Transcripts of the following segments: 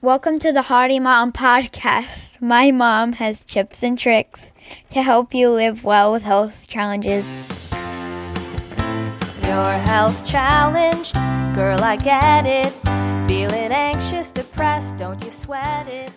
Welcome to the Hardy Mom Podcast. My mom has tips and tricks to help you live well with health challenges. Your health challenged, girl, I get it. Feeling anxious, depressed, don't you sweat it.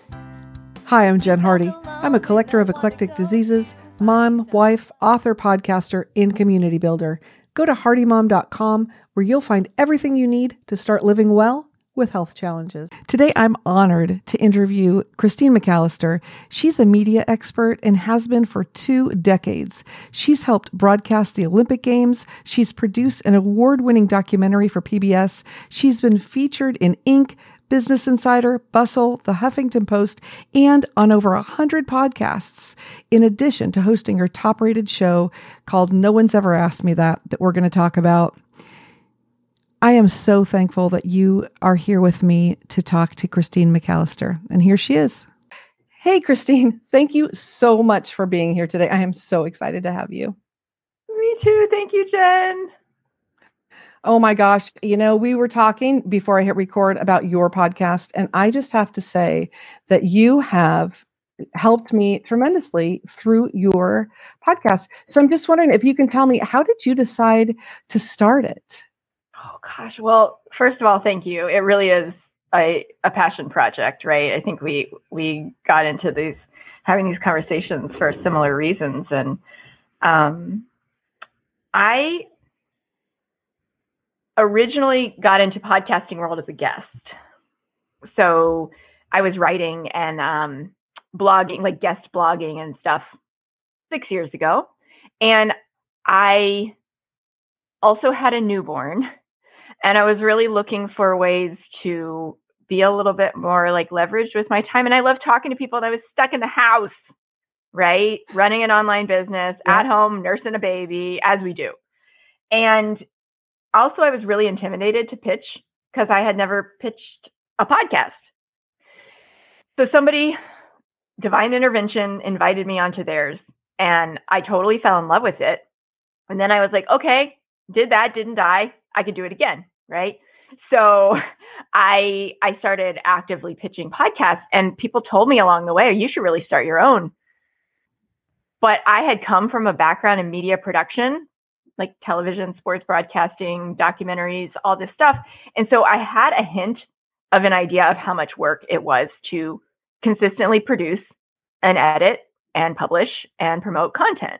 Hi, I'm Jen Hardy. I'm a collector of eclectic diseases, mom, wife, author, podcaster, and community builder. Go to hardymom.com where you'll find everything you need to start living well with health challenges. Today, I'm honored to interview Christine McAllister. She's a media expert and has been for two decades. She's helped broadcast the Olympic Games. She's produced an award winning documentary for PBS. She's been featured in Inc., Business Insider, Bustle, The Huffington Post, and on over a hundred podcasts, in addition to hosting her top rated show called No One's Ever Asked Me That, that we're going to talk about. I am so thankful that you are here with me to talk to Christine McAllister. And here she is. Hey, Christine, thank you so much for being here today. I am so excited to have you. Me too. Thank you, Jen. Oh my gosh. You know, we were talking before I hit record about your podcast, and I just have to say that you have helped me tremendously through your podcast. So I'm just wondering if you can tell me, how did you decide to start it? Gosh. Well, first of all, thank you. It really is a, a passion project, right? I think we we got into these having these conversations for similar reasons. And um I originally got into podcasting world as a guest. So I was writing and um, blogging, like guest blogging and stuff six years ago. And I also had a newborn and I was really looking for ways to be a little bit more like leveraged with my time. And I love talking to people and I was stuck in the house, right? Running an online business yeah. at home, nursing a baby, as we do. And also, I was really intimidated to pitch because I had never pitched a podcast. So somebody, divine intervention, invited me onto theirs, and I totally fell in love with it. And then I was like, okay, did that, didn't die. I could do it again, right? So I I started actively pitching podcasts, and people told me along the way, you should really start your own. But I had come from a background in media production like television, sports broadcasting, documentaries, all this stuff. And so I had a hint of an idea of how much work it was to consistently produce and edit and publish and promote content.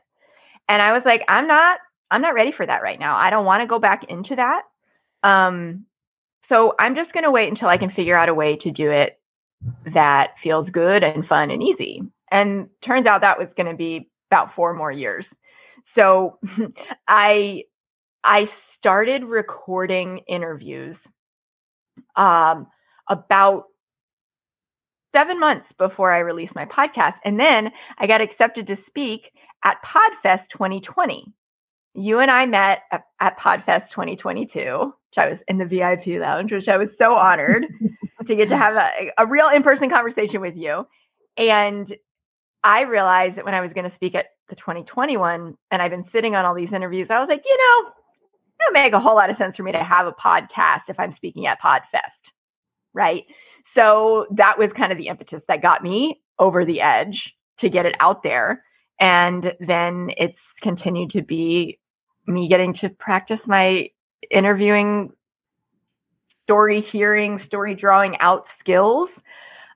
And I was like, I'm not, I'm not ready for that right now. I don't want to go back into that. Um, so I'm just going to wait until I can figure out a way to do it that feels good and fun and easy. And turns out that was going to be about four more years. So I I started recording interviews um, about seven months before I released my podcast. And then I got accepted to speak at PodFest 2020. You and I met at, at PodFest 2022, which I was in the VIP lounge, which I was so honored to get to have a, a real in person conversation with you. And I realized that when I was going to speak at the 2021 and I've been sitting on all these interviews, I was like, you know, it would make a whole lot of sense for me to have a podcast if I'm speaking at PodFest. Right. So that was kind of the impetus that got me over the edge to get it out there. And then it's continued to be me getting to practice my interviewing, story hearing, story drawing out skills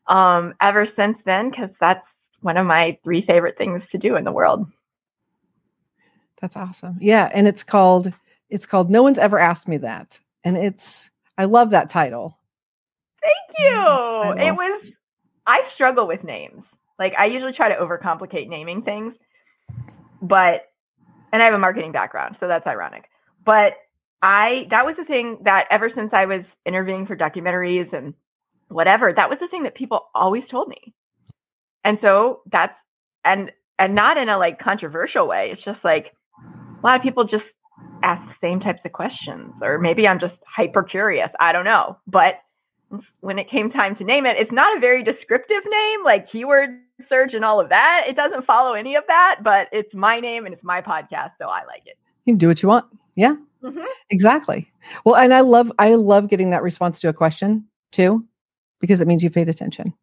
um, ever since then, because that's one of my three favorite things to do in the world. That's awesome. Yeah, and it's called it's called No one's ever asked me that. And it's I love that title. Thank you. It was I struggle with names. Like I usually try to overcomplicate naming things. But and I have a marketing background, so that's ironic. But I that was the thing that ever since I was interviewing for documentaries and whatever, that was the thing that people always told me. And so that's and and not in a like controversial way. It's just like a lot of people just ask the same types of questions, or maybe I'm just hyper curious. I don't know. But when it came time to name it, it's not a very descriptive name, like keyword search and all of that. It doesn't follow any of that, but it's my name and it's my podcast, so I like it. You can do what you want. Yeah. Mm-hmm. Exactly. Well, and I love I love getting that response to a question too because it means you paid attention.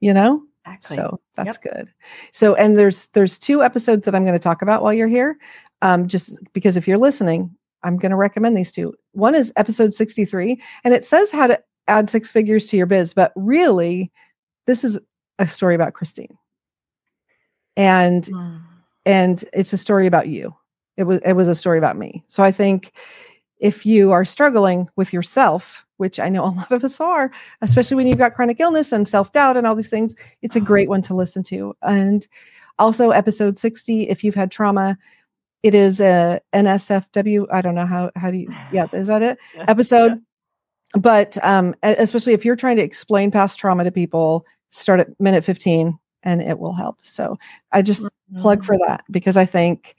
You know? Exactly. So that's good. So and there's there's two episodes that I'm going to talk about while you're here. Um, just because if you're listening, I'm going to recommend these two. One is episode 63, and it says how to add six figures to your biz, but really, this is a story about Christine. And Mm. and it's a story about you. It was it was a story about me. So I think if you are struggling with yourself, which I know a lot of us are, especially when you've got chronic illness and self-doubt and all these things, it's a great one to listen to. And also episode 60 if you've had trauma, it is a NSFW, I don't know how how do you yeah, is that it? Yeah. Episode but um especially if you're trying to explain past trauma to people, start at minute 15 and it will help. So I just plug for that because I think,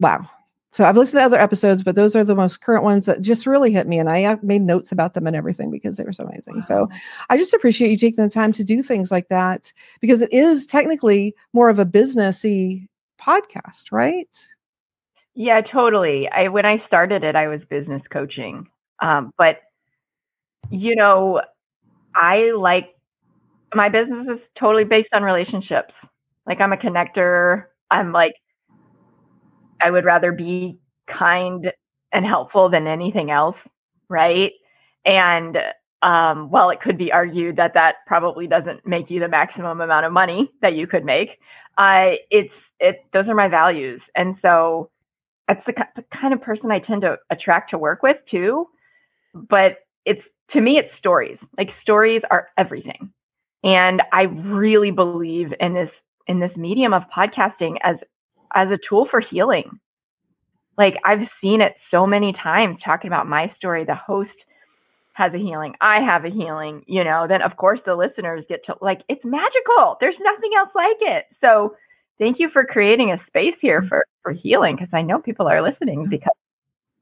wow. So I've listened to other episodes, but those are the most current ones that just really hit me. And I made notes about them and everything because they were so amazing. So I just appreciate you taking the time to do things like that because it is technically more of a businessy podcast, right? Yeah, totally. I when I started it, I was business coaching. Um, but you know, I like my business is totally based on relationships. Like I'm a connector. I'm like I would rather be kind and helpful than anything else, right? And um, while it could be argued that that probably doesn't make you the maximum amount of money that you could make, I it's it those are my values, and so that's the, the kind of person I tend to attract to work with too. But it's to me, it's stories. Like stories are everything, and I really believe in this in this medium of podcasting as as a tool for healing. Like I've seen it so many times talking about my story. The host has a healing. I have a healing, you know, then of course the listeners get to like, it's magical. There's nothing else like it. So thank you for creating a space here mm. for, for healing because I know people are listening because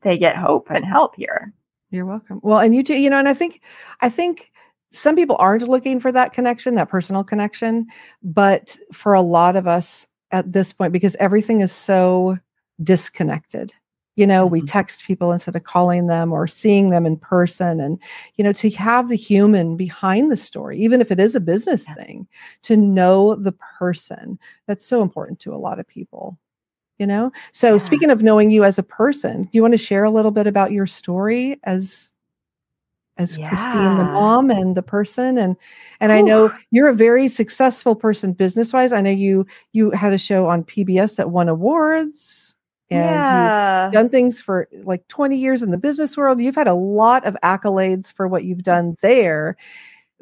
they get hope and help here. You're welcome. Well, and you too, you know, and I think, I think some people aren't looking for that connection, that personal connection, but for a lot of us at this point, because everything is so disconnected. You know, we Mhm. text people instead of calling them or seeing them in person. And, you know, to have the human behind the story, even if it is a business Yeah. thing, to know the person, that's so important to a lot of people. You know, so Yeah. speaking of knowing you as a person, do you want to share a little bit about your story as as Christine, the mom and the person, and and I know oh. you're a very successful person business wise. I know you you had a show on PBS that won awards, and yeah. you've done things for like 20 years in the business world. You've had a lot of accolades for what you've done there.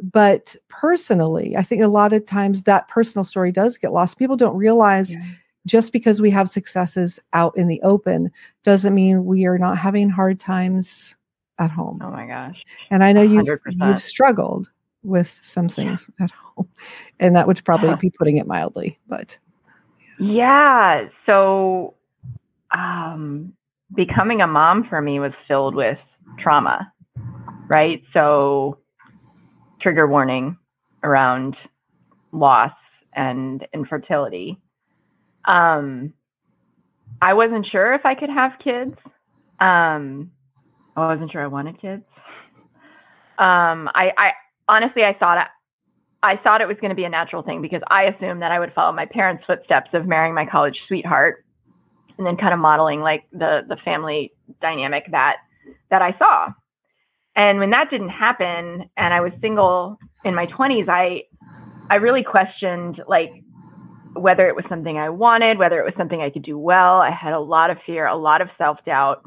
But personally, I think a lot of times that personal story does get lost. People don't realize Yeah. just because we have successes out in the open doesn't mean we are not having hard times at home. Oh my gosh. And I know you've you've struggled with some things at home, and that would probably be putting it mildly. But Yeah. So, um, becoming a mom for me was filled with trauma, right? So, trigger warning around loss and infertility. Um, I wasn't sure if I could have kids. Um, I wasn't sure I wanted kids. Um, I, I honestly, I thought I thought it was going to be a natural thing because I assumed that I would follow my parents' footsteps of marrying my college sweetheart and then kind of modeling like the the family dynamic that that I saw. And when that didn't happen and I was single in my 20s, I I really questioned like whether it was something I wanted, whether it was something I could do well. I had a lot of fear, a lot of self-doubt.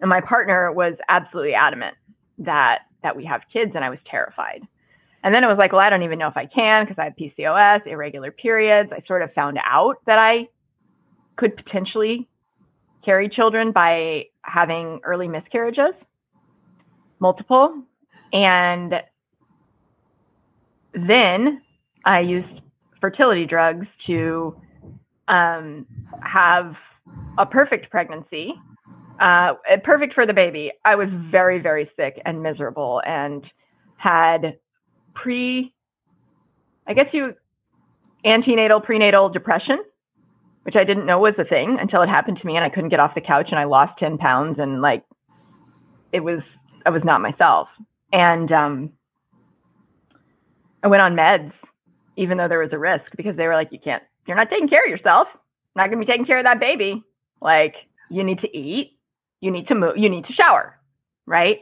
And my partner was absolutely adamant that that we have kids and I was terrified. And then it was like, well, I don't even know if I can because I have PCOS, irregular periods. I sort of found out that I could potentially carry children by having early miscarriages, multiple. And then I used fertility drugs to um, have a perfect pregnancy, uh, perfect for the baby. I was very, very sick and miserable and had pre, I guess you, antenatal, prenatal depression, which I didn't know was a thing until it happened to me and I couldn't get off the couch and I lost 10 pounds and like, it was, I was not myself. And, um, I went on meds, even though there was a risk because they were like, you can't, you're not taking care of yourself. Not going to be taking care of that baby. Like, you need to eat, you need to move, you need to shower, right?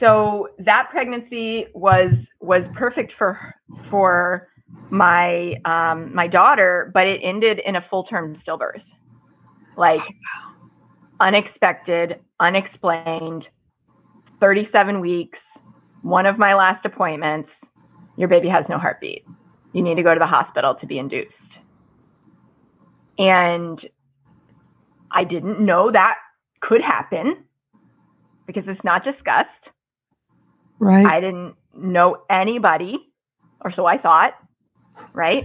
So that pregnancy was was perfect for for my um, my daughter, but it ended in a full term stillbirth, like unexpected, unexplained, thirty seven weeks. One of my last appointments, your baby has no heartbeat. You need to go to the hospital to be induced. And I didn't know that could happen because it's not discussed. Right. I didn't know anybody, or so I thought, right?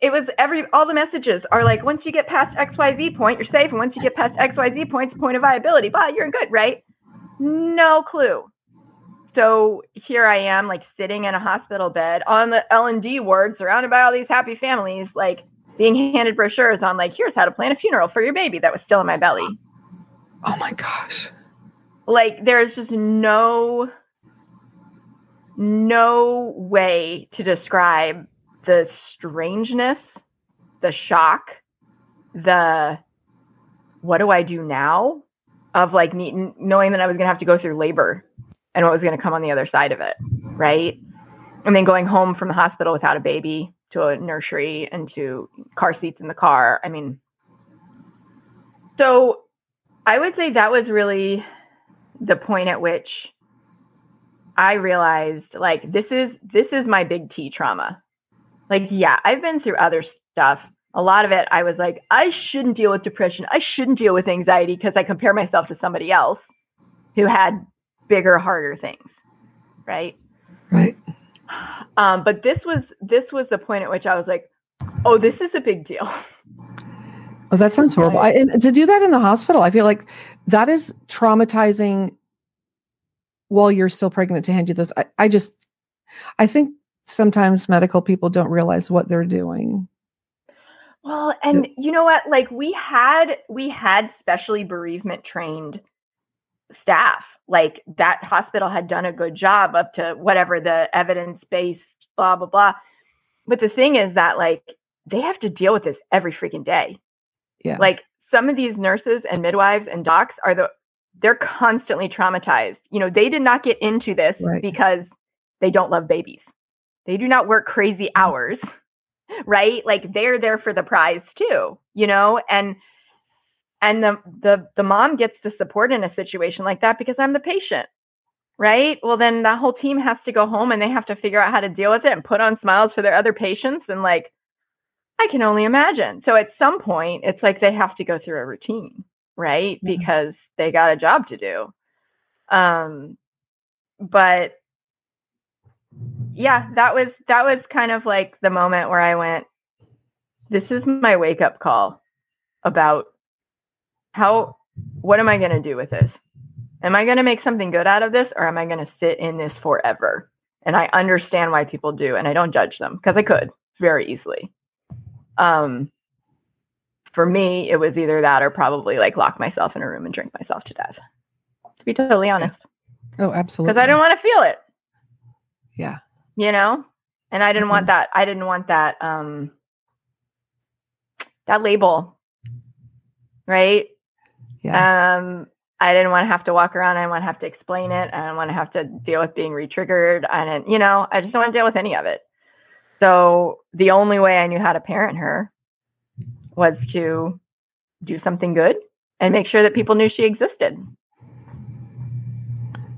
It was every, all the messages are like, once you get past XYZ point, you're safe. And once you get past XYZ points, point of viability, blah, you're good, right? No clue. So here I am, like sitting in a hospital bed on the L and D ward, surrounded by all these happy families, like being handed brochures on, like, here's how to plan a funeral for your baby that was still in my belly. Oh my gosh. Like, there's just no no way to describe the strangeness, the shock, the what do I do now of like knowing that I was going to have to go through labor and what was going to come on the other side of it, right? And then going home from the hospital without a baby to a nursery and to car seats in the car. I mean, so I would say that was really the point at which I realized like this is this is my big T trauma. Like yeah, I've been through other stuff. A lot of it I was like I shouldn't deal with depression. I shouldn't deal with anxiety because I compare myself to somebody else who had bigger harder things. Right? Right. Um, but this was this was the point at which I was like, "Oh, this is a big deal." Oh, that sounds horrible. I, and to do that in the hospital, I feel like that is traumatizing while you're still pregnant to hand you those. I, I just, I think sometimes medical people don't realize what they're doing. Well, and you know what? Like we had, we had specially bereavement trained staff. Like that hospital had done a good job up to whatever the evidence based, blah, blah, blah. But the thing is that like they have to deal with this every freaking day. Yeah. Like some of these nurses and midwives and docs are the they're constantly traumatized. You know, they did not get into this right. because they don't love babies. They do not work crazy mm. hours, right? Like they're there for the prize too, you know, and and the the the mom gets the support in a situation like that because I'm the patient. Right? Well, then the whole team has to go home and they have to figure out how to deal with it and put on smiles for their other patients and like I can only imagine. So at some point, it's like they have to go through a routine right? Mm-hmm. Because they got a job to do. Um, but yeah, that was that was kind of like the moment where I went, this is my wake up call about how what am I going to do with this? Am I going to make something good out of this or am I going to sit in this forever? And I understand why people do and I don't judge them because I could very easily. Um, for me, it was either that or probably like lock myself in a room and drink myself to death. To be totally honest. Oh, absolutely. Because I didn't want to feel it. Yeah. You know, and I didn't mm-hmm. want that. I didn't want that. Um, that label. Right. Yeah. Um, I didn't want to have to walk around. I didn't want to have to explain it. I didn't want to have to deal with being retriggered. I didn't, you know, I just don't want to deal with any of it. So the only way I knew how to parent her was to do something good and make sure that people knew she existed.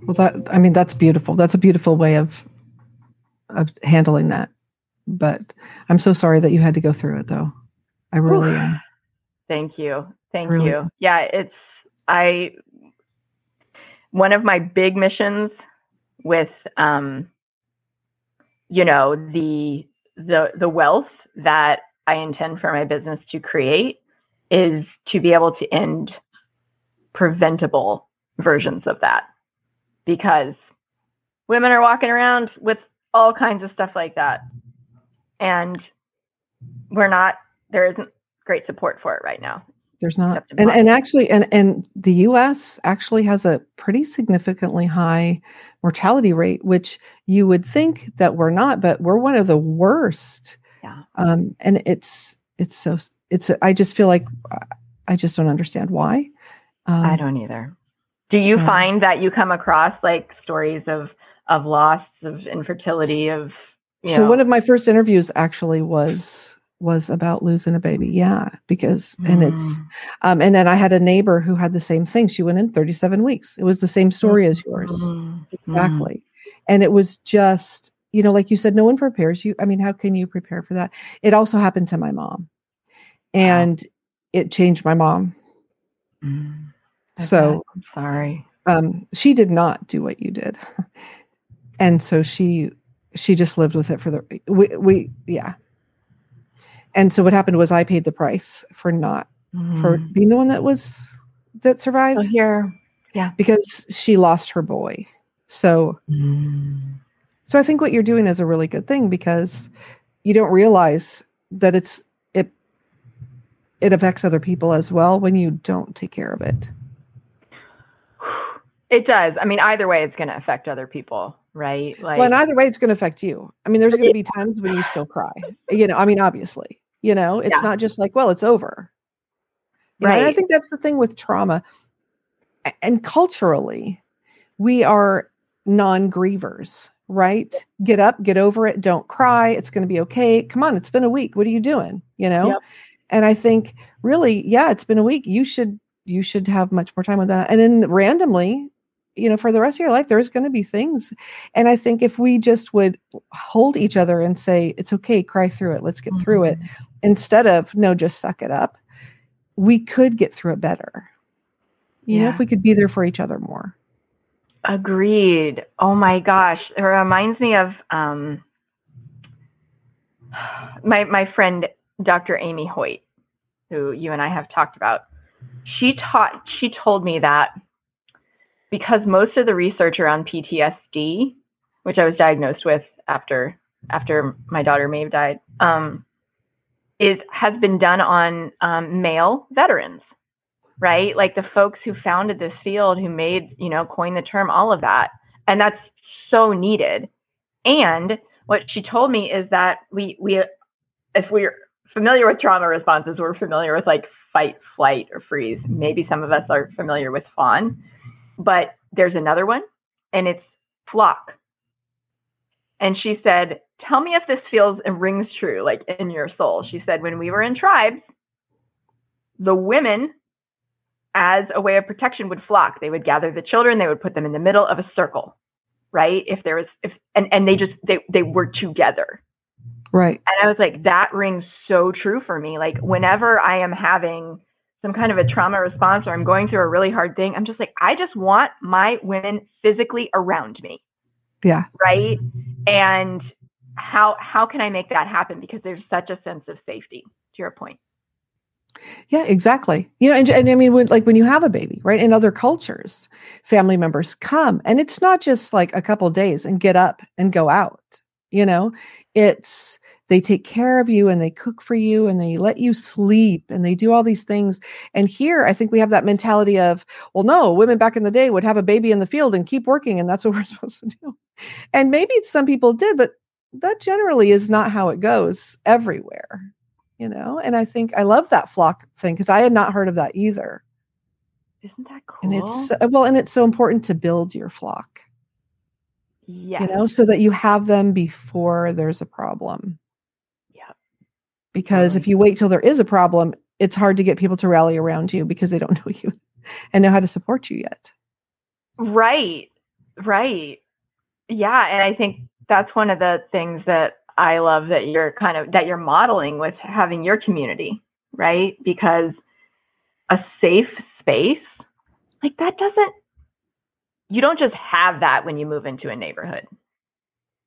Well, that I mean, that's beautiful. That's a beautiful way of of handling that. But I'm so sorry that you had to go through it, though. I really Ooh. am. Thank you. Thank really. you. Yeah, it's I. One of my big missions with, um, you know, the the the wealth that I intend for my business to create is to be able to end preventable versions of that. Because women are walking around with all kinds of stuff like that. And we're not there isn't great support for it right now there's not and, and actually and and the us actually has a pretty significantly high mortality rate which you would think that we're not but we're one of the worst Yeah. um and it's it's so it's i just feel like i just don't understand why um, I don't either. Do you so- find that you come across like stories of of loss, of infertility, of you so know, one of my first interviews actually was was about losing a baby. Yeah because and it's Mm. um and then i had a neighbor who had the same thing. She went in 37 weeks. It was the same story as yours. Mm. exactly. And it was just you know like you said no one prepares you. I mean how can you prepare for that? It also happened to my mom. And it changed my mom. Mm. So. I'm sorry. um she did not do what you did. And so she she just lived with it for the we, we yeah and so what happened was i paid the price for not for Mm. being the one that was that survived here. Yeah, because she lost her boy so Mm. So I think what you're doing is a really good thing because you don't realize that it's it it affects other people as well when you don't take care of it. It does. I mean, either way, it's going to affect other people, right? Like, well, and either way, it's going to affect you. I mean, there's going to be times when you still cry. You know, I mean, obviously, you know, it's Yeah. not just like, well, it's over. You know, and I think that's the thing with trauma. And culturally, we are non grievers, right? Get up, get over it, don't cry. It's going to be okay. Come on, it's been a week. What are you doing? You know? Yep. And I think really, yeah, it's been a week. You should you should have much more time with that. And then randomly, you know, for the rest of your life, there's going to be things. And I think if we just would hold each other and say, it's okay, cry through it, let's get through it, Mm-hmm. Instead of no, just suck it up, we could get through it better. You know, if we could be there for each other more. Agreed. Oh my gosh, it reminds me of um, my my friend Dr. Amy Hoyt, who you and I have talked about. She taught. She told me that because most of the research around PTSD, which I was diagnosed with after after my daughter Maeve died, um, is has been done on um, male veterans right? Like the folks who founded this field, who made, you know, coined the term, all of that. And that's so needed. And what she told me is that we, we, if we're familiar with trauma responses, we're familiar with like fight, flight, or freeze. Maybe some of us are familiar with fawn, but there's another one and it's flock. And she said, Tell me if this feels and rings true, like in your soul. She said, When we were in tribes, the women as a way of protection would flock they would gather the children they would put them in the middle of a circle right if there was if and, and they just they, they were together Right. and i was like that rings so true for me like whenever i am having some kind of a trauma response or i'm going through a really hard thing i'm just like i just want my women physically around me Yeah. right and how how can i make that happen because there's such a sense of safety to your point Yeah, exactly. You know, and, and I mean, when, like when you have a baby, right? In other cultures, family members come, and it's not just like a couple days and get up and go out. You know, it's they take care of you and they cook for you and they let you sleep and they do all these things. And here, I think we have that mentality of, well, no, women back in the day would have a baby in the field and keep working, and that's what we're supposed to do. And maybe some people did, but that generally is not how it goes everywhere you know and i think i love that flock thing because i had not heard of that either isn't that cool and it's well and it's so important to build your flock yeah you know so that you have them before there's a problem Yeah. because if you wait till there is a problem it's hard to get people to rally around you because they don't know you and know how to support you yet Right. Right. Yeah. And I think that's one of the things that I love that you're kind of that you're modeling with having your community, right? Because a safe space, like that doesn't you don't just have that when you move into a neighborhood.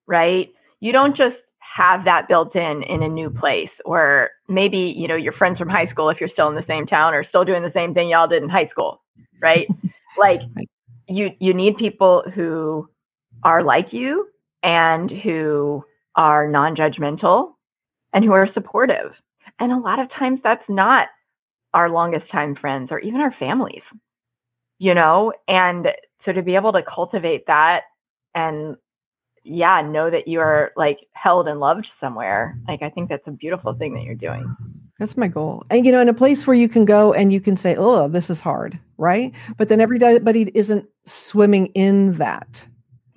Right? You don't just have that built in in a new place or maybe, you know, your friends from high school if you're still in the same town or still doing the same thing y'all did in high school, right? like you you need people who are like you and who are non-judgmental and who are supportive and a lot of times that's not our longest time friends or even our families, you know? And so to be able to cultivate that and yeah, know that you are like held and loved somewhere. Like I think that's a beautiful thing that you're doing. That's my goal. And you know, in a place where you can go and you can say, "Oh, this is hard," right? But then everybody isn't swimming in that.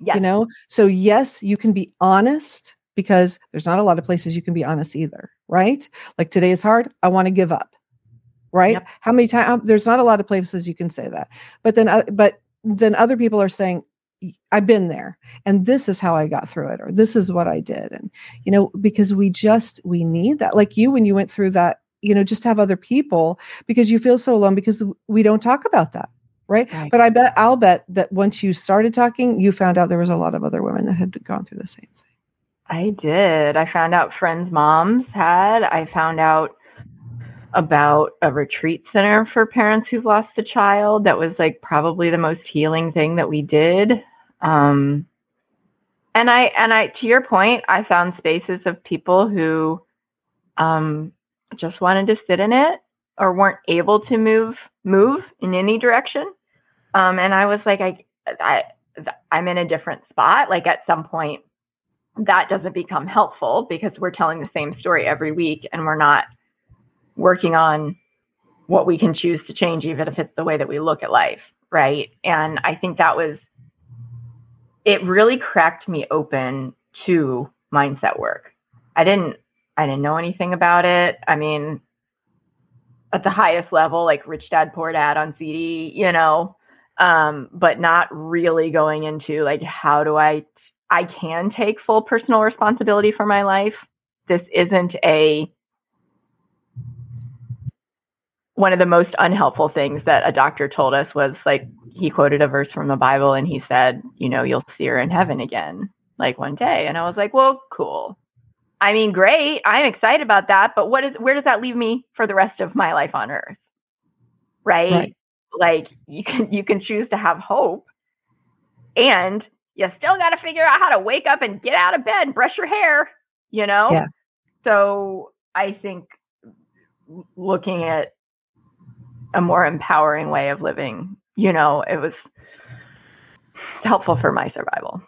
Yes. You know? So yes, you can be honest because there's not a lot of places you can be honest either, right? Like today is hard, I want to give up. Right? Yep. How many times there's not a lot of places you can say that. But then uh, but then other people are saying, I've been there and this is how I got through it or this is what I did and you know because we just we need that like you when you went through that you know just have other people because you feel so alone because we don't talk about that right? Right. but I bet I'll bet that once you started talking you found out there was a lot of other women that had gone through the same thing I did. I found out friends' moms had. I found out about a retreat center for parents who've lost a child. That was like probably the most healing thing that we did. Um, and I and I to your point, I found spaces of people who um, just wanted to sit in it or weren't able to move move in any direction. Um, and I was like, I, I I'm in a different spot. Like at some point, that doesn't become helpful because we're telling the same story every week and we're not working on what we can choose to change, even if it's the way that we look at life. Right. And I think that was, it really cracked me open to mindset work. I didn't, I didn't know anything about it. I mean, at the highest level, like Rich Dad Poor Dad on CD, you know, um, but not really going into like, how do I I can take full personal responsibility for my life. This isn't a one of the most unhelpful things that a doctor told us was like he quoted a verse from the Bible and he said, you know, you'll see her in heaven again like one day. And I was like, well, cool. I mean, great. I'm excited about that, but what is where does that leave me for the rest of my life on earth? Right? Right. Like you can you can choose to have hope and you still got to figure out how to wake up and get out of bed and brush your hair, you know? Yeah. So I think looking at a more empowering way of living, you know, it was helpful for my survival.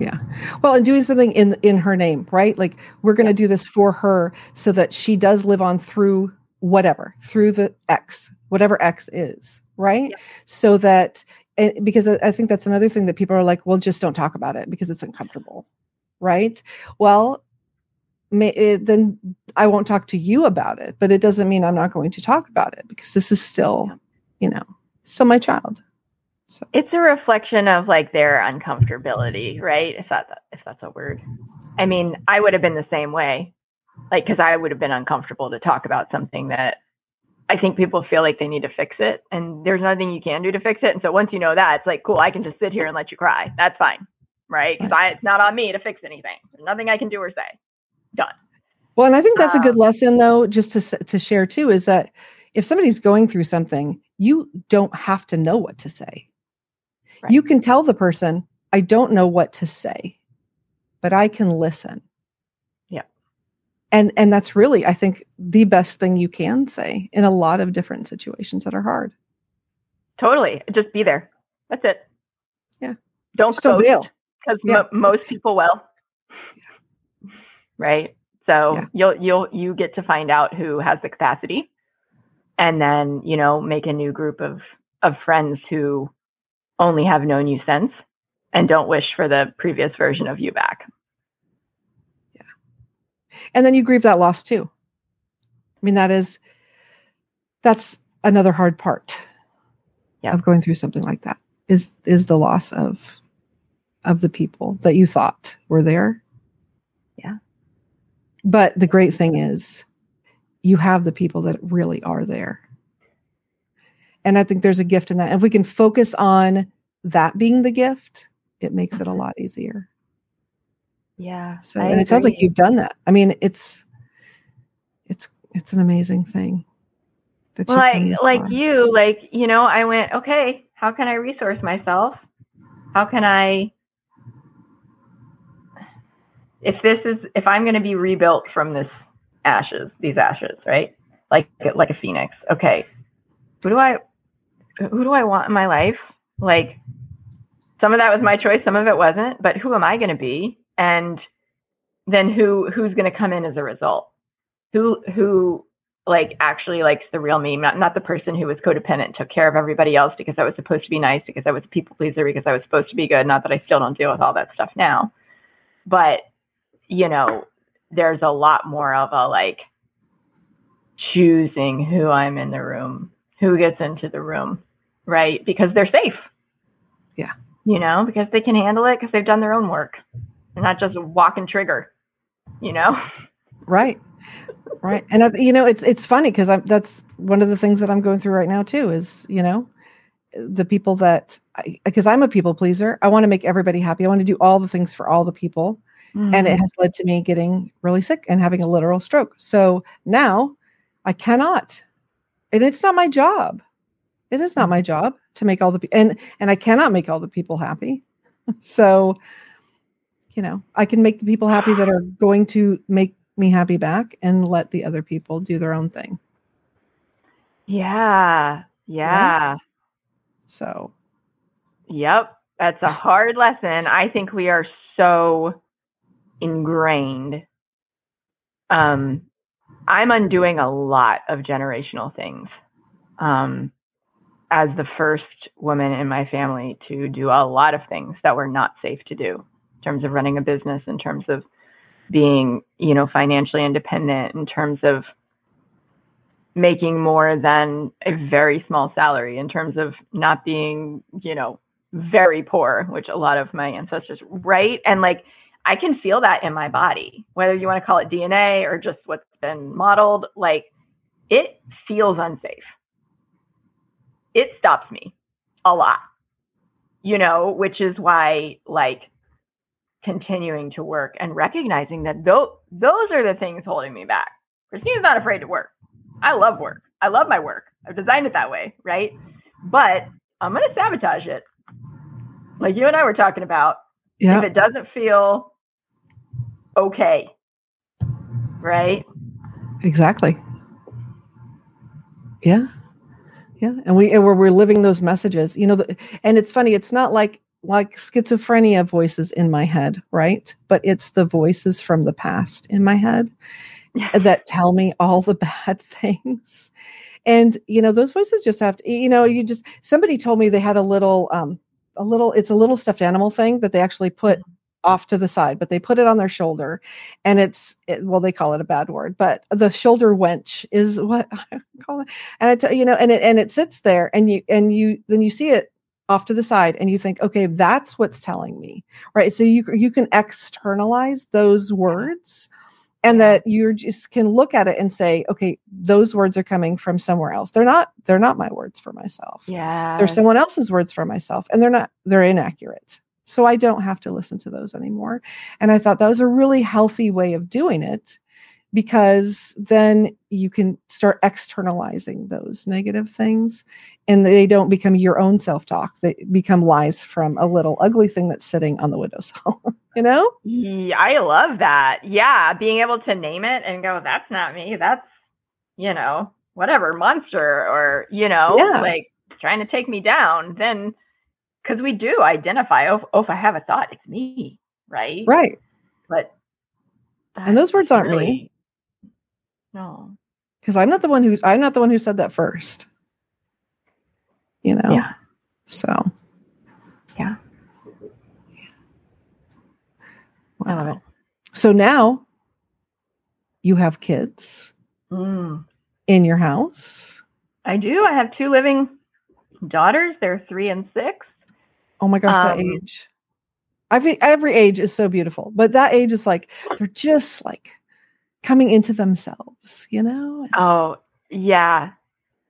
yeah well and doing something in in her name right like we're going to do this for her so that she does live on through whatever through the x whatever x is right Yeah. so that and because I think that's another thing that people are like, well, just don't talk about it because it's uncomfortable, right? Well, may, it, then I won't talk to you about it, but it doesn't mean I'm not going to talk about it because this is still, you know, still my child. So It's a reflection of like their uncomfortability, right? If that's if that's a word. I mean, I would have been the same way. Like cuz I would have been uncomfortable to talk about something that I think people feel like they need to fix it and there's nothing you can do to fix it. And so once you know that, it's like, cool, I can just sit here and let you cry. That's fine. Right? Cuz I it's not on me to fix anything. There's nothing I can do or say. Done. Well, and I think that's a good Um, lesson, though, just to to share too, is that if somebody's going through something, you don't have to know what to say. Right. You can tell the person, "I don't know what to say, but I can listen." And and that's really, I think, the best thing you can say in a lot of different situations that are hard. Totally. Just be there. That's it. Yeah. Don't Just don't ghost bail. because Yeah. most people will. Right. So Yeah. you'll you'll you get to find out who has the capacity, and then you know make a new group of of friends who only have known you since and don't wish for the previous version of you back. And then you grieve that loss too. I mean that is that's another hard part Yeah. of going through something like that is is the loss of of the people that you thought were there. Yeah. but the great thing is you have the people that really are there. And i think there's a gift in that. If we can focus on that being the gift it makes it a mm-hmm. lot easier Yeah. so, I and it sounds like you've done that. I mean, it's it's it's an amazing thing. That Well, you've I, done this like far. you, like, you know, I went, okay, how can I resource myself? How can I, if this is, if I'm going to be rebuilt from this ashes, these ashes, right? like like a phoenix. Okay, who do I who do I want in my life? Like some of that was my choice, some of it wasn't, but who am I going to be? And then who who's going to come in as a result? Who who like actually likes the real me, not not the person who was codependent, took care of everybody else because I was supposed to be nice, because I was a people pleaser, because I was supposed to be good. Not that I still don't deal with all that stuff now, but you know, there's a lot more of a like choosing who I'm in the room, who gets into the room, right? Because they're safe. Yeah. You know, because they can handle it because they've done their own work. They're not just walk and trigger, you know? Right. Right. And uh, you know, it's it's funny because I'm that's one of the things that I'm going through right now too is, you know, the people that because I'm a people pleaser. I want to make everybody happy. I want to do all the things for all the people. Mm-hmm. And it has led to me getting really sick and having a literal stroke. So now I cannot. And it's not my job. It is not my job to make all the and and I cannot make all the people happy. so you know, I can make the people happy that are going to make me happy back and let the other people do their own thing. Yeah. Yeah. So, yep. That's a hard lesson. I think we are so ingrained. Um, I'm undoing a lot of generational things. Um, as the first woman in my family to do a lot of things that were not safe to do terms of running a business, in terms of being, you know, financially independent, in terms of making more than a very small salary, in terms of not being, you know, very poor, which a lot of my ancestors, right? And like, I can feel that in my body, whether you want to call it DNA or just what's been modeled, like, it feels unsafe it stops me a lot, you know, which is why like continuing to work and recognizing that those, those are the things holding me back. Christina's not afraid to work. I love work. I love my work. I've designed it that way, right? But I'm going to sabotage it. Like you and I were talking about. Yeah. If it doesn't feel okay, right? Exactly. Yeah. Yeah, and we and we're, we're living those messages, you know. The, and it's funny; it's not like like schizophrenia voices in my head, right? But it's the voices from the past in my head that tell me all the bad things. And you know, those voices just have to. You know, you just somebody told me they had a little um a little it's a little stuffed animal thing that they actually put mm-hmm off to the side, but they put it on their shoulder, and it's it, well, they call it a bad word, but the shoulder wench is what I call it. And I tell you know, and it and it sits there, and you and you then you see it off to the side, and you think, okay, that's what's telling me, right? So you you can externalize those words. And that you just can look at it and say, okay, those words are coming from somewhere else. They're not. They're not my words for myself. Yeah, they're someone else's words for myself, and they're not. They're inaccurate so I don't have to listen to those anymore. And I thought that was a really healthy way of doing it because then you can start externalizing those negative things and they don't become your own self-talk they become lies from a little ugly thing that's sitting on the windowsill you know yeah, i love that yeah being able to name it and go that's not me that's you know whatever monster or you know yeah. like trying to take me down then because we do identify. Oh, oh, if I have a thought, it's me, right? Right. But and those words aren't really, me. No, because I'm not the one who I'm not the one who said that first. You know. Yeah. So. Yeah. Wow. I love it. So now you have kids mm. in your house. I do. I have two living daughters. They're three and six. Oh my gosh, um, that age. Every every age is so beautiful, but that age is like they're just like coming into themselves, you know? Oh, yeah.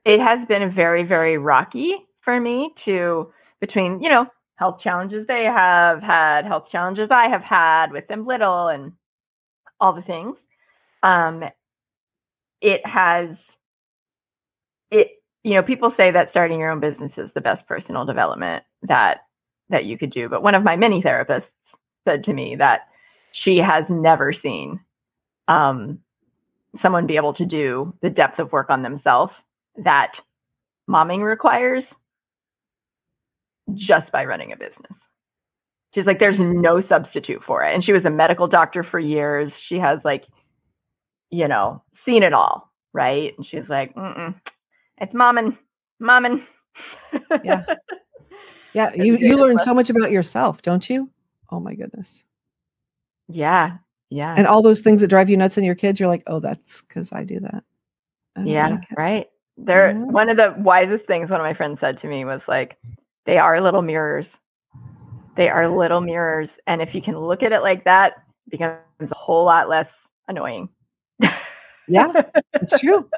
It has been very, very rocky for me to between, you know, health challenges they have had, health challenges I have had with them little and all the things. Um it has it you know, people say that starting your own business is the best personal development that that you could do. But one of my many therapists said to me that she has never seen um, someone be able to do the depth of work on themselves that momming requires just by running a business. She's like, there's no substitute for it. And she was a medical doctor for years. She has like, you know, seen it all, right? And she's like, Mm-mm, it's momming, momming. Yeah. Yeah. You you learn so much about yourself, don't you? Oh my goodness. Yeah. Yeah. And all those things that drive you nuts in your kids, you're like, oh, that's because I do that. I yeah. like right. They're Yeah. one of the wisest things one of my friends said to me was like, they are little mirrors. They are little mirrors. And if you can look at it like that, it becomes a whole lot less annoying. Yeah, it's true.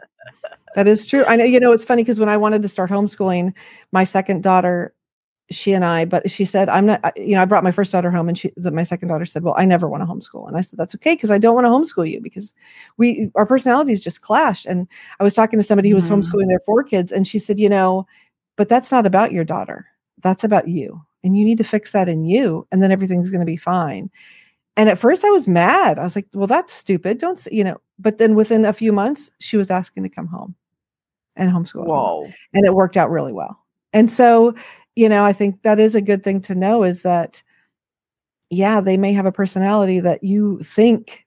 That is true. I know, you know, it's funny because when I wanted to start homeschooling, my second daughter, she and I, but she said, I'm not, you know, I brought my first daughter home and she, the, my second daughter said, well, I never want to homeschool. And I said, that's okay. Cause I don't want to homeschool you because we, our personalities just clashed. And I was talking to somebody who was Mhm. homeschooling their four kids and she said, you know, but that's not about your daughter. That's about you. And you need to fix that in you. And then everything's going to be fine. And at first I was mad. I was like, well, that's stupid. Don't, say, you know, but then within a few months, she was asking to come home and homeschool. Whoa. and it worked out really well. And so, you know, I think that is a good thing to know is that, yeah, they may have a personality that you think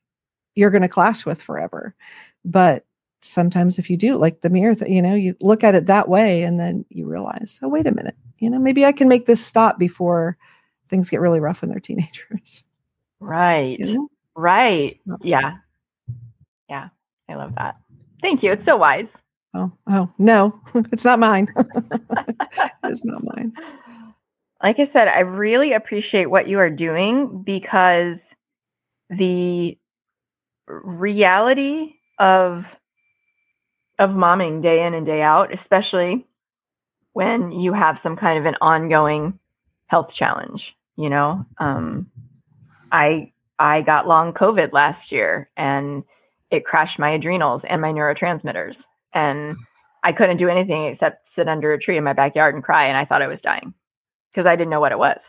you're going to clash with forever. But sometimes if you do, like the mirror, th- you know, you look at it that way and then you realize, oh, wait a minute, you know, maybe I can make this stop before things get really rough when they're teenagers. Right. You know? Right. Yeah. Yeah. I love that. Thank you. It's so wise. Oh, oh, no, it's not mine. it's not mine. Like I said, I really appreciate what you are doing because the reality of of momming day in and day out, especially when you have some kind of an ongoing health challenge, you know. Um, I I got long COVID last year and it crashed my adrenals and my neurotransmitters and I couldn't do anything except sit under a tree in my backyard and cry and I thought I was dying because I didn't know what it was.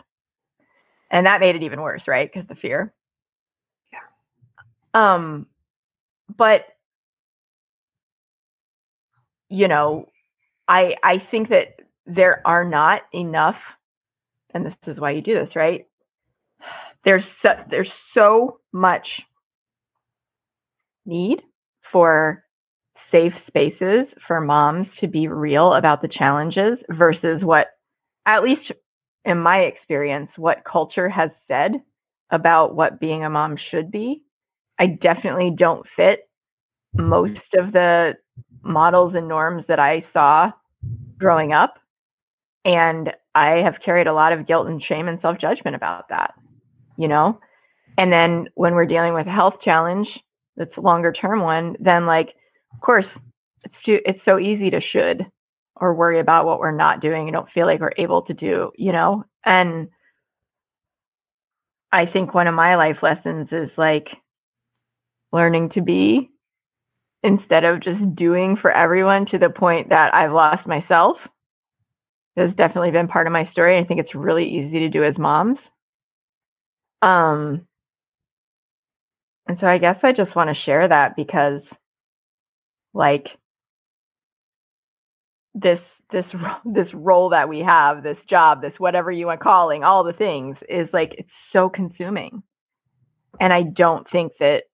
And that made it even worse, right? Because the fear. Yeah. Um but you know, I I think that there are not enough and this is why you do this, right? There's so, there's so much need for safe spaces for moms to be real about the challenges versus what at least in my experience what culture has said about what being a mom should be. I definitely don't fit most of the models and norms that i saw growing up and i have carried a lot of guilt and shame and self-judgment about that you know? And then when we're dealing with a health challenge that's a longer term one then like of course it's too it's so easy to should or worry about what we're not doing and don't feel like we're able to do you know? And i think one of my life lessons is like learning to be instead of just doing for everyone to the point that i've lost myself. Has definitely been part of my story. I think it's really easy to do as moms. Um and so i guess i just want to share that because like this this this role that we have this job this whatever you want calling all the things is like it's so consuming. And i don't think that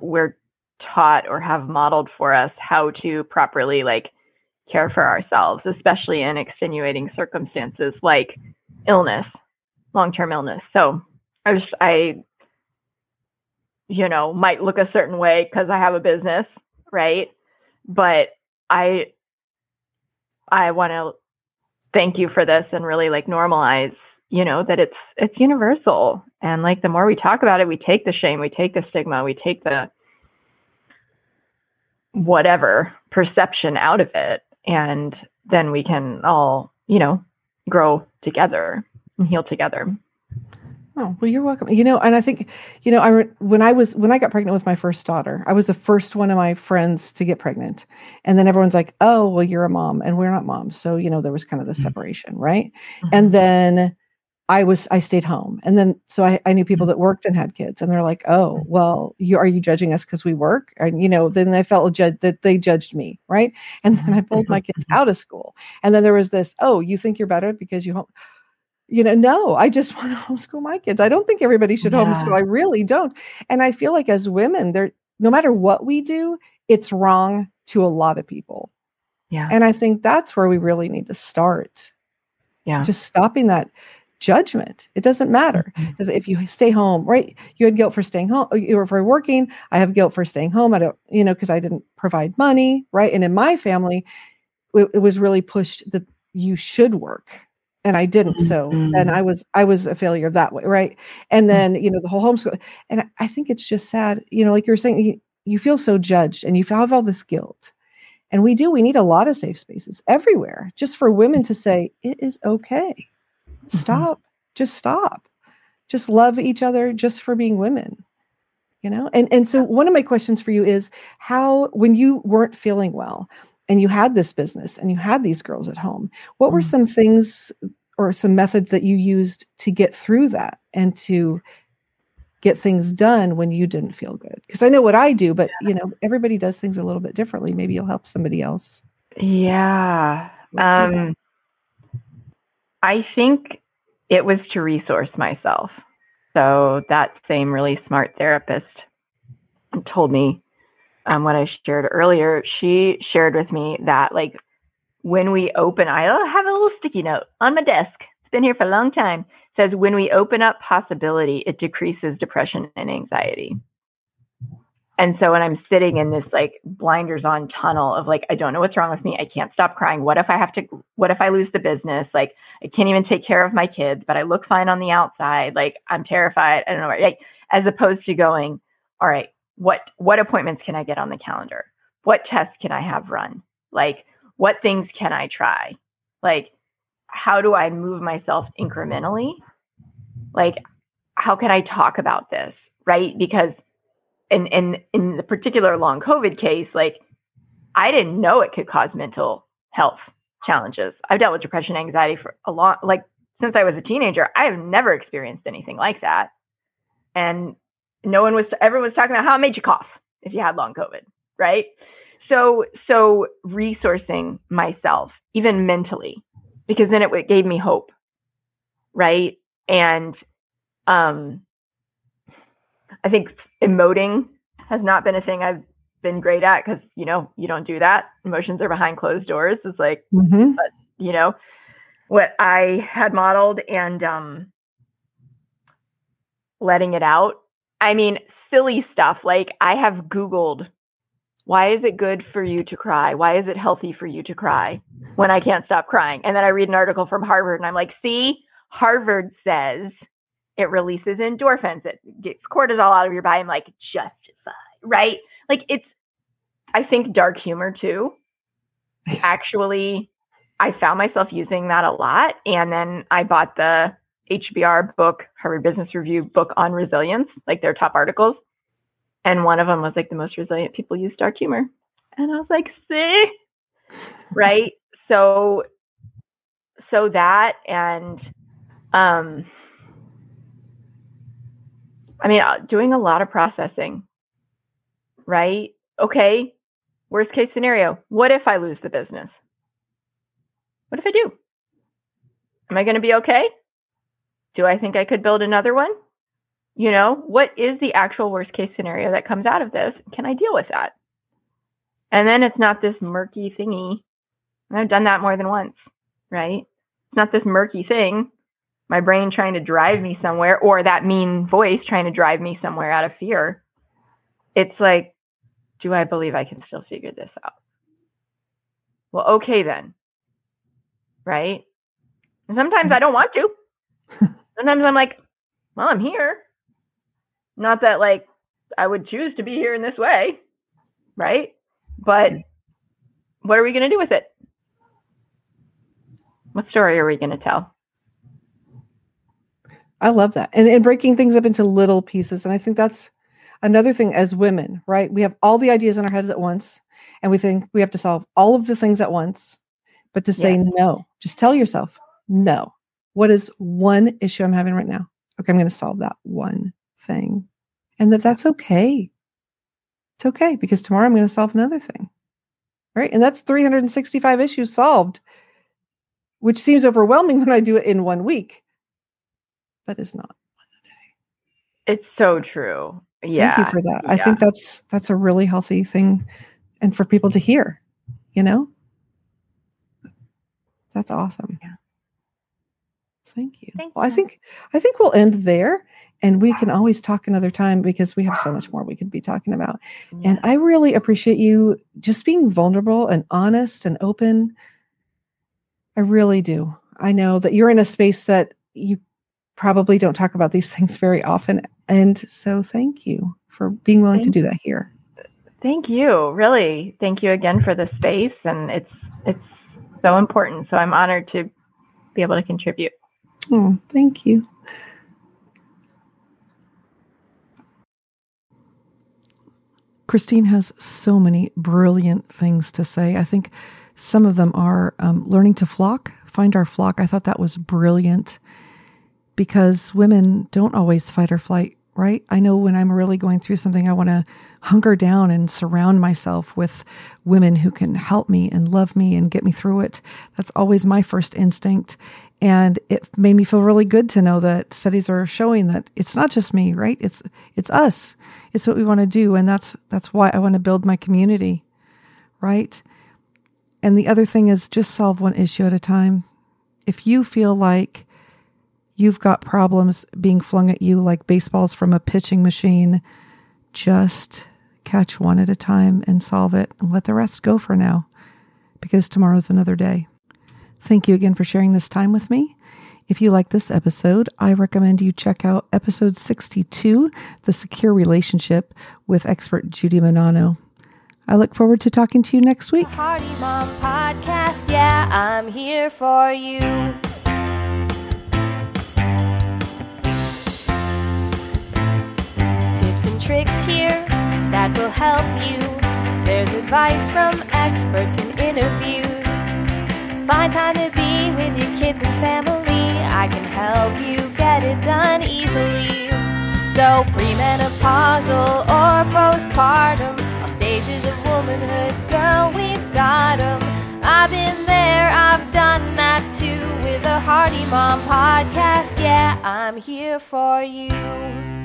we're taught or have modeled for us how to properly like care for ourselves especially in extenuating circumstances like illness long-term illness. So i just i you know might look a certain way because i have a business right? But i i want to thank you for this and really like normalize you know that it's it's universal. And like the more we talk about it we take the shame we take the stigma we take the whatever perception out of it and then we can all you know grow together and heal together Oh, well, you're welcome. You know, and I think, you know, I re- when I was when I got pregnant with my first daughter, I was the first one of my friends to get pregnant, and then everyone's like, "Oh, well, you're a mom, and we're not moms," so you know, there was kind of the mm-hmm. separation, right? And mm-hmm. then I was I stayed home, and then so I, I knew people mm-hmm. that worked and had kids, and they're like, "Oh, well, you are you judging us because we work?" And you know, then I felt judged that they judged me, right? And then I pulled my kids out of school, and then there was this, "Oh, you think you're better because you home." You know, no, I just want to homeschool my kids. I don't think everybody should Yeah. homeschool. I really don't. And I feel like as women, there, no matter what we do, it's wrong to a lot of people. Yeah. And I think that's where we really need to start Yeah. just stopping that judgment. It doesn't matter mm-hmm. because if you stay home, right? You had guilt for staying home. Uh, you were for working. I have guilt for staying home. I don't, you know, because I didn't provide money, right? And in my family, it, it was really pushed that you should work, and I didn't. So, and Mhm. I was, I was a failure that way, right? And then, you know, the whole homeschool. And I- think it's just sad, you know, like you're saying, you, you feel so judged, and you have all this guilt. And we do, we need a lot of safe spaces everywhere just for women to say, it is okay. Stop. Just stop. Just love each other just for being women. You know? And and so one of my questions for you is how when you weren't feeling well and you had this business and you had these girls at home, what were Mm. some things or some methods that you used to get through that and to get things done when you didn't feel good? Because I know what I do, but you know, everybody does things a little bit differently. Maybe you'll help somebody else. Yeah. Um, I think it was to resource myself. So that same really smart therapist told me um, what I shared earlier. She shared with me that like when we open, I have a little sticky note on my desk. It's been here for a long time. It says when we open up possibility, it decreases depression and anxiety. And so when I'm sitting in this like blinders on tunnel of like, I don't know what's wrong with me. I can't stop crying. What if I have to, what if I lose the business? Like, I can't even take care of my kids, but I look fine on the outside. Like, I'm terrified. I don't know. Like, as opposed to going, all right, what, what appointments can I get on the calendar? What tests can I have run? Like, what things can I try? Like, how do I move myself incrementally? Like, how can I talk about this? Right. Because in in in the particular long COVID case, like I didn't know it could cause mental health challenges. I've dealt with depression, anxiety for a long like since I was a teenager. I have never experienced anything like that, and no one was. Everyone was talking about how it made you cough if you had long COVID, right? So so resourcing myself even mentally because then it gave me hope, right? And um I think emoting has not been a thing I've been great at because you know you don't do that. Emotions are behind closed doors. It's like Mm-hmm. you know what I had modeled and um, letting it out. I mean, silly stuff like I have Googled why is it good for you to cry? Why is it healthy for you to cry when I can't stop crying? And then I read an article from Harvard and I'm like, see, Harvard says it releases endorphins, it gets cortisol out of your body. I'm like, justified, right? Like it's, I think dark humor too. Actually, I found myself using that a lot. And then I bought the HBR book, Harvard Business Review book on resilience, like their top articles. And one of them was like the most resilient people use dark humor. And I was like, see? Right. So so that and um I mean uh, doing a lot of processing. Right? Okay. Worst case scenario. What if I lose the business? What if I do? Am I going to be okay? Do I think I could build another one? You know, what is the actual worst case scenario that comes out of this? Can I deal with that? And then it's not this murky thingy. And I've done that more than once, right? It's not this murky thing, my brain trying to drive me somewhere, or that mean voice trying to drive me somewhere out of fear. It's like, do I believe I can still figure this out? Well, okay then. Right? And sometimes mm-hmm. I don't want to. Sometimes I'm like, well, I'm here. Not that like I would choose to be here in this way, right? But what are we going to do with it? What story are we going to tell? I love that. And, and breaking things up into little pieces. And I think that's another thing as women, right? We have all the ideas in our heads at once, and we think we have to solve all of the things at once. But to say Yeah. no, just tell yourself, no, What is one issue I'm having right now? Okay, I'm going to solve that one thing. And that that's okay. It's okay because tomorrow I'm going to solve another thing. Right? And that's 365 issues solved, which seems overwhelming when I do it in one week, but it's not. It's so true. Yeah. Thank you for that. I think that's that's a really healthy thing and for people to hear, you know? That's awesome. Yeah. Thank you. Thank well, I think I think we'll end there and we can always talk another time because we have so much more we could be talking about. And I really appreciate you just being vulnerable and honest and open. I really do. I know that you're in a space that you probably don't talk about these things very often. And so thank you for being willing to do that here. Thank you. Really. Thank you again for the space and it's it's so important. So I'm honored to be able to contribute. Oh, thank you. Christine has so many brilliant things to say. I think some of them are um, learning to flock, find our flock. I thought that was brilliant because women don't always fight or flight, right? I know when I'm really going through something, I want to hunker down and surround myself with women who can help me and love me and get me through it. That's always my first instinct. And it made me feel really good to know that studies are showing that it's not just me, right? It's it's us. It's what we want to do, and that's that's why I want to build my community, right? And the other thing is just solve one issue at a time. If you feel like you've got problems being flung at you like baseballs from a pitching machine, just catch one at a time and solve it and let the rest go for now because tomorrow's another day. Thank you again for sharing this time with me. If you like this episode, I recommend you check out episode 62, The Secure Relationship, with expert Judy Manano. I look forward to talking to you next week. Party Mom Podcast, yeah, I'm here for you. Tips and tricks here that will help you. There's advice from experts and interviews. Find time to be with your kids and family. I can help you get it done easily. So, premenopausal or postpartum, all stages of womanhood, girl, we've got 'em. I've been there, I've done that too with a Hardy Mom podcast. Yeah, I'm here for you.